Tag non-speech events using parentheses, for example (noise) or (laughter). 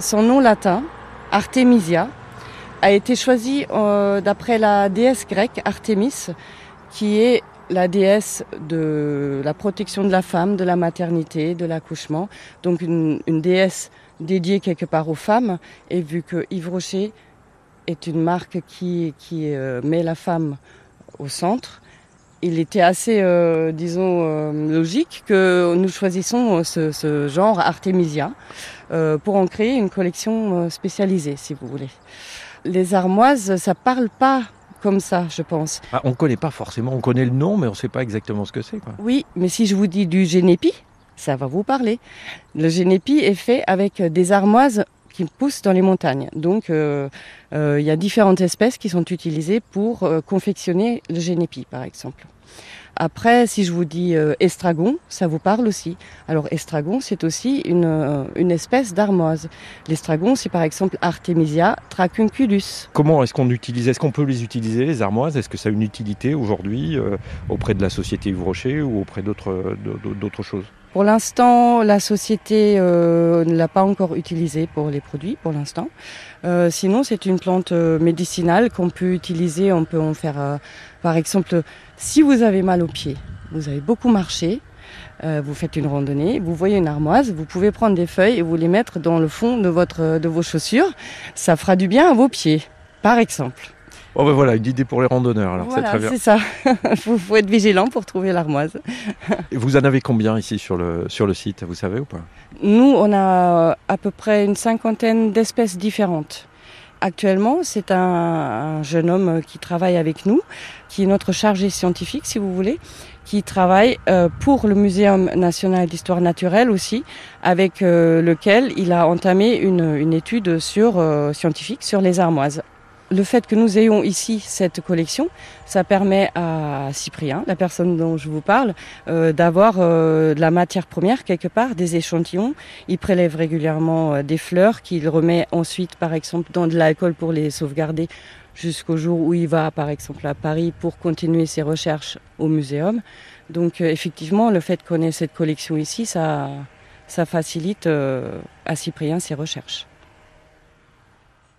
son nom latin, Artemisia, a été choisi euh, d'après la déesse grecque Artémis, qui est la déesse de la protection de la femme, de la maternité, de l'accouchement. Donc une, déesse dédiée quelque part aux femmes. Et vu que Yves Rocher est une marque qui, qui euh, met la femme au centre, il était assez, euh, disons, euh, logique que nous choisissons ce, ce genre Artemisia pour en créer une collection spécialisée, si vous voulez. Les armoises, ça parle pas comme ça, je pense. Ah, on ne connaît pas forcément, on connaît le nom, mais on ne sait pas exactement ce que c'est. Oui, mais si je vous dis du génépi, ça va vous parler. Le génépi est fait avec des armoises qui poussent dans les montagnes. Donc, euh, euh, il y a différentes espèces qui sont utilisées pour euh, confectionner le génépi, par exemple. Après, si je vous dis estragon, ça vous parle aussi. Alors estragon, c'est aussi une, une espèce d'armoise. L'estragon, c'est par exemple Artemisia tracunculus. Comment est-ce qu'on utilise Est-ce qu'on peut les utiliser les armoises? Est-ce que ça a une utilité aujourd'hui auprès de la société Yves Rocher ou auprès d'autres choses? Pour l'instant, la société euh, ne l'a pas encore utilisée pour les produits, pour l'instant. Euh, sinon, c'est une plante euh, médicinale qu'on peut utiliser. On peut en faire, par exemple, si vous avez mal aux pieds, vous avez beaucoup marché, vous faites une randonnée, vous voyez une armoise, vous pouvez prendre des feuilles et vous les mettre dans le fond de, votre, de vos chaussures. Ça fera du bien à vos pieds, par exemple. Oh ben voilà, une idée pour les randonneurs, alors c'est très bien. c'est ça. (laughs) Il faut, être vigilant pour trouver l'armoise. Et vous en avez combien ici sur le, sur le site, vous savez ou pas? Nous, on a à peu près une cinquantaine d'espèces différentes. Actuellement, c'est un, jeune homme qui travaille avec nous, qui est notre chargé scientifique, si vous voulez, qui travaille euh, pour le Muséum national d'histoire naturelle aussi, avec euh, lequel il a entamé une, une étude sur, euh, scientifique sur les armoises le fait que nous ayons ici cette collection, ça permet à Cyprien, la personne dont je vous parle, euh, d'avoir euh, de la matière première quelque part, des échantillons. Il prélève régulièrement euh, des fleurs qu'il remet ensuite, par exemple, dans de l'alcool pour les sauvegarder jusqu'au jour où il va, par exemple, à Paris pour continuer ses recherches au muséum. Donc, effectivement, le fait qu'on ait cette collection ici, ça, ça facilite à Cyprien ses recherches.